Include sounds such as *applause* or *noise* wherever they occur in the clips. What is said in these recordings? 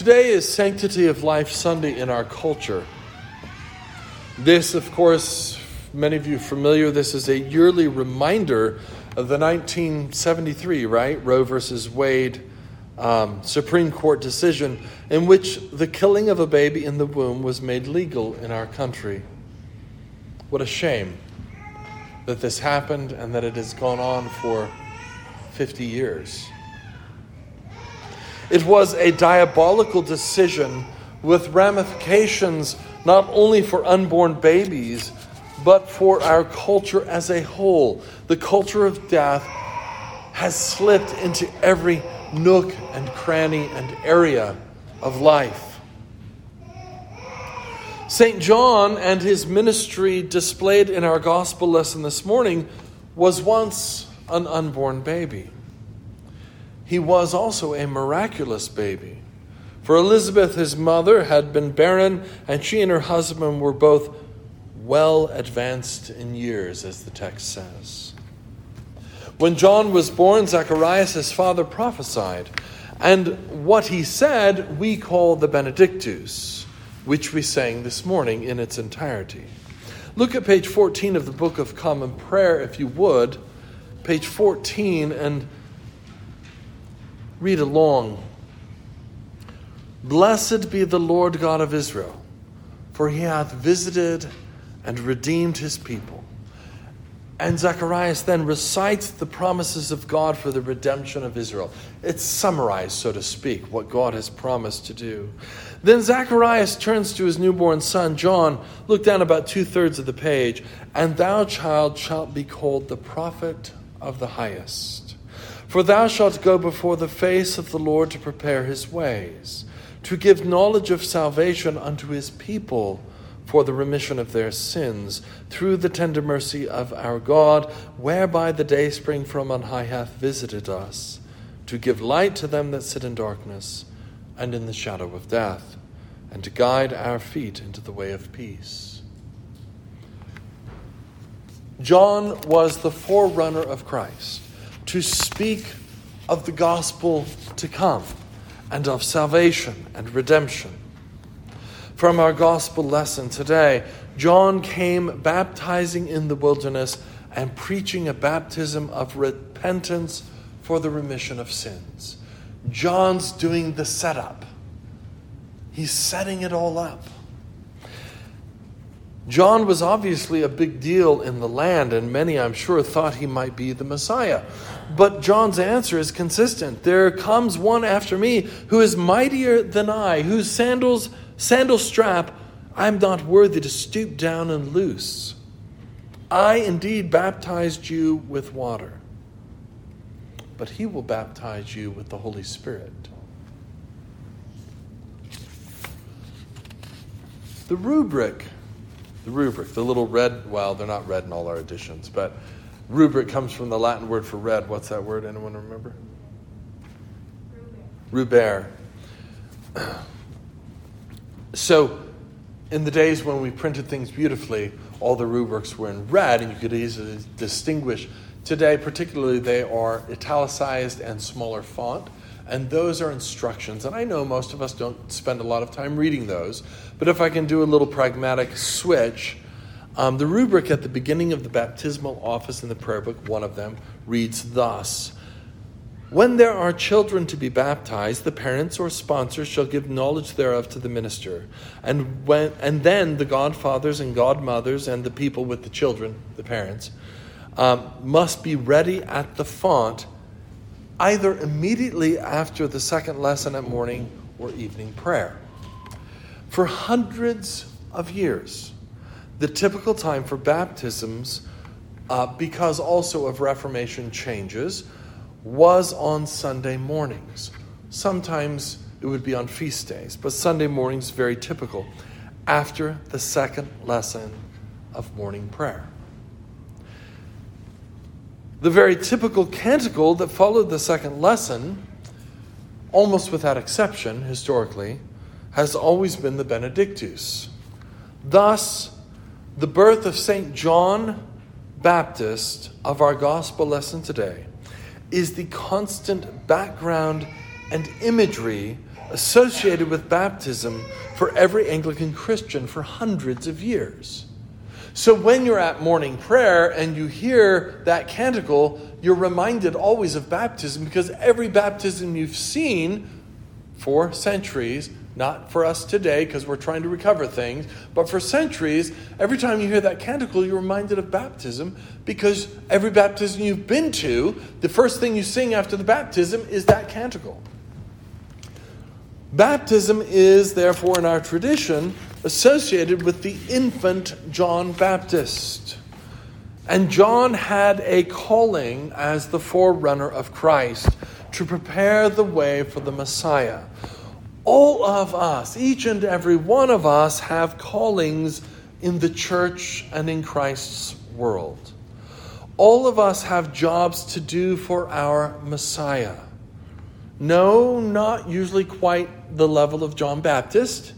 Today is Sanctity of Life Sunday in our culture. This, of course, many of you familiar, this is a yearly reminder of the 1973, right? Roe versus Wade um, Supreme Court decision in which the killing of a baby in the womb was made legal in our country. What a shame that this happened and that it has gone on for 50 years. It was a diabolical decision with ramifications not only for unborn babies, but for our culture as a whole. The culture of death has slipped into every nook and cranny and area of life. St. John and his ministry displayed in our gospel lesson this morning was once an unborn baby. He was also a miraculous baby. For Elizabeth, his mother, had been barren, and she and her husband were both well advanced in years, as the text says. When John was born, Zacharias, his father, prophesied. And what he said, we call the Benedictus, which we sang this morning in its entirety. Look at page 14 of the Book of Common Prayer, if you would. Page 14, and read along. Blessed be the Lord God of Israel, for he hath visited and redeemed his people and Zacharias then recites the promises of God for the redemption of Israel. It's summarized, so to speak, what God has promised to do. Then Zacharias turns to his newborn son, John. Look down about two thirds of the page. And thou, child, shalt be called the prophet of the highest. For thou shalt go before the face of the Lord to prepare his ways, to give knowledge of salvation unto his people for the remission of their sins, through the tender mercy of our God, whereby the day spring from on high hath visited us, to give light to them that sit in darkness and in the shadow of death, and to guide our feet into the way of peace. John was the forerunner of Christ to speak of the gospel to come and of salvation and redemption from our gospel lesson today. John came baptizing in the wilderness and preaching a baptism of repentance for the remission of sins. John's doing the setup, he's setting it all up. John was obviously a big deal in the land, and many, I'm sure, thought he might be the Messiah. But John's answer is consistent. There comes one after me who is mightier than I, whose sandals Sandal strap, I'm not worthy to stoop down and loose. I indeed baptized you with water, but he will baptize you with the Holy Spirit. The rubric, the rubric, the little red, well, they're not red in all our editions, but rubric comes from the Latin word for red. What's that word? Anyone remember? Ruber. So, in the days when we printed things beautifully, all the rubrics were in red and you could easily distinguish. Today, particularly, they are italicized and smaller font, and those are instructions. And I know most of us don't spend a lot of time reading those, but if I can do a little pragmatic switch, um, the rubric at the beginning of the baptismal office in the prayer book, one of them, reads thus when there are children to be baptized, the parents or sponsors shall give knowledge thereof to the minister. And, when, and then the godfathers and godmothers and the people with the children, the parents, um, must be ready at the font either immediately after the second lesson at morning or evening prayer. For hundreds of years, the typical time for baptisms, uh, because also of Reformation changes, was on Sunday mornings. Sometimes it would be on feast days, but Sunday mornings very typical after the second lesson of morning prayer. The very typical canticle that followed the second lesson, almost without exception historically, has always been the Benedictus. Thus, the birth of St. John Baptist of our gospel lesson today is the constant background and imagery associated with baptism for every Anglican Christian for hundreds of years. So when you're at morning prayer and you hear that canticle, you're reminded always of baptism because every baptism you've seen for centuries, not for us today because we're trying to recover things, but for centuries, every time you hear that canticle, you're reminded of baptism because every baptism you've been to, the first thing you sing after the baptism is that canticle. Baptism is, therefore, in our tradition, associated with the infant John Baptist. And John had a calling as the forerunner of Christ to prepare the way for the Messiah. All of us, each and every one of us, have callings in the church and in Christ's world. All of us have jobs to do for our Messiah. No, not usually quite the level of John Baptist.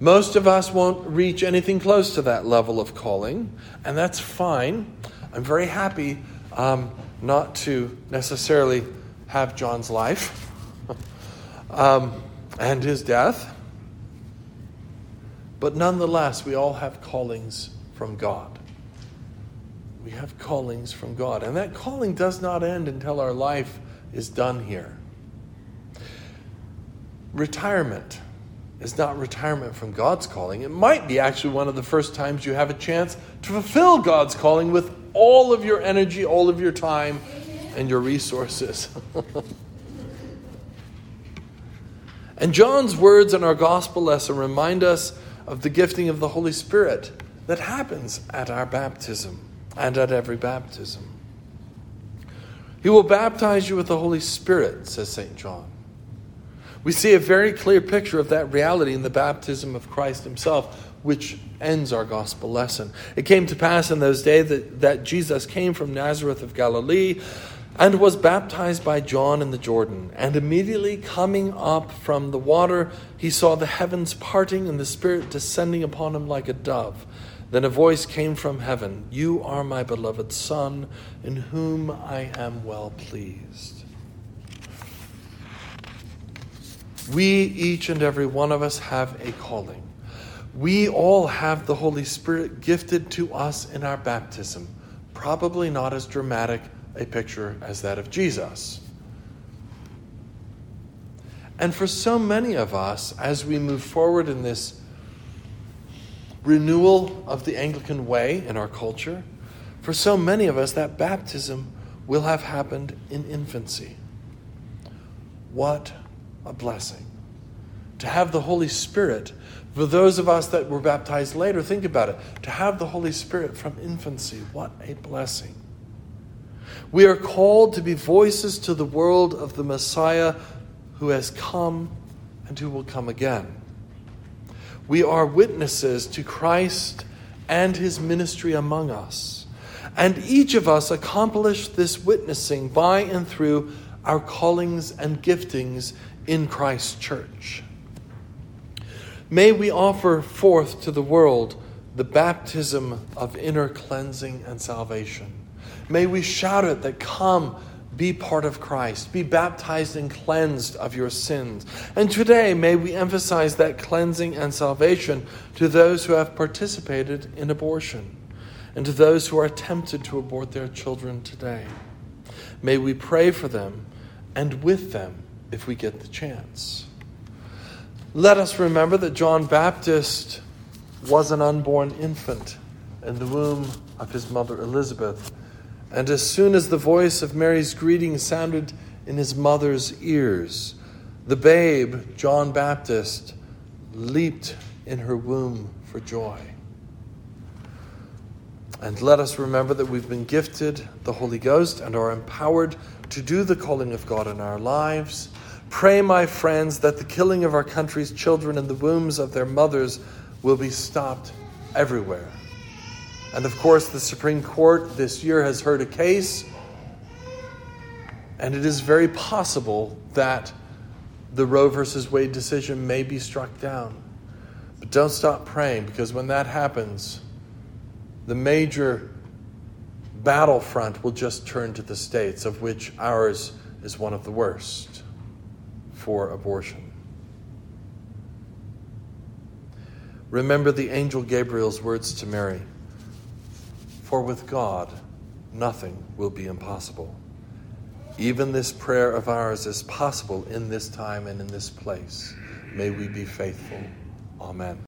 Most of us won't reach anything close to that level of calling, and that's fine. I'm very happy um, not to necessarily have John's life *laughs* um, and his death, but nonetheless, we all have callings from God. We have callings from God, and that calling does not end until our life is done here. Retirement is not retirement from God's calling. It might be actually one of the first times you have a chance to fulfill God's calling with all of your energy, all of your time, and your resources. *laughs* and John's words in our gospel lesson remind us of the gifting of the Holy Spirit that happens at our baptism and at every baptism. He will baptize you with the Holy Spirit, says St. John. We see a very clear picture of that reality in the baptism of Christ himself, which ends our gospel lesson. It came to pass in those days that, that Jesus came from Nazareth of Galilee and was baptized by John in the Jordan. And immediately coming up from the water, he saw the heavens parting and the Spirit descending upon him like a dove. Then a voice came from heaven You are my beloved Son, in whom I am well pleased. We, each and every one of us, have a calling. We all have the Holy Spirit gifted to us in our baptism, probably not as dramatic a picture as that of Jesus. And for so many of us, as we move forward in this renewal of the Anglican way in our culture, for so many of us, that baptism will have happened in infancy. What a blessing. To have the Holy Spirit, for those of us that were baptized later, think about it. To have the Holy Spirit from infancy, what a blessing. We are called to be voices to the world of the Messiah who has come and who will come again. We are witnesses to Christ and his ministry among us. And each of us accomplish this witnessing by and through our callings and giftings in Christ's church. May we offer forth to the world the baptism of inner cleansing and salvation. May we shout it that come, be part of Christ, be baptized and cleansed of your sins. And today, may we emphasize that cleansing and salvation to those who have participated in abortion and to those who are tempted to abort their children today. May we pray for them and with them if we get the chance. Let us remember that John Baptist was an unborn infant in the womb of his mother Elizabeth. And as soon as the voice of Mary's greeting sounded in his mother's ears, the babe, John Baptist, leaped in her womb for joy. And let us remember that we've been gifted the Holy Ghost and are empowered to do the calling of God in our lives. Pray, my friends, that the killing of our country's children in the wombs of their mothers will be stopped everywhere. And of course, the Supreme Court this year has heard a case, and it is very possible that the Roe versus Wade decision may be struck down. But don't stop praying because when that happens, the major battlefront will just turn to the states, of which ours is one of the worst for abortion. Remember the angel Gabriel's words to Mary For with God, nothing will be impossible. Even this prayer of ours is possible in this time and in this place. May we be faithful. Amen.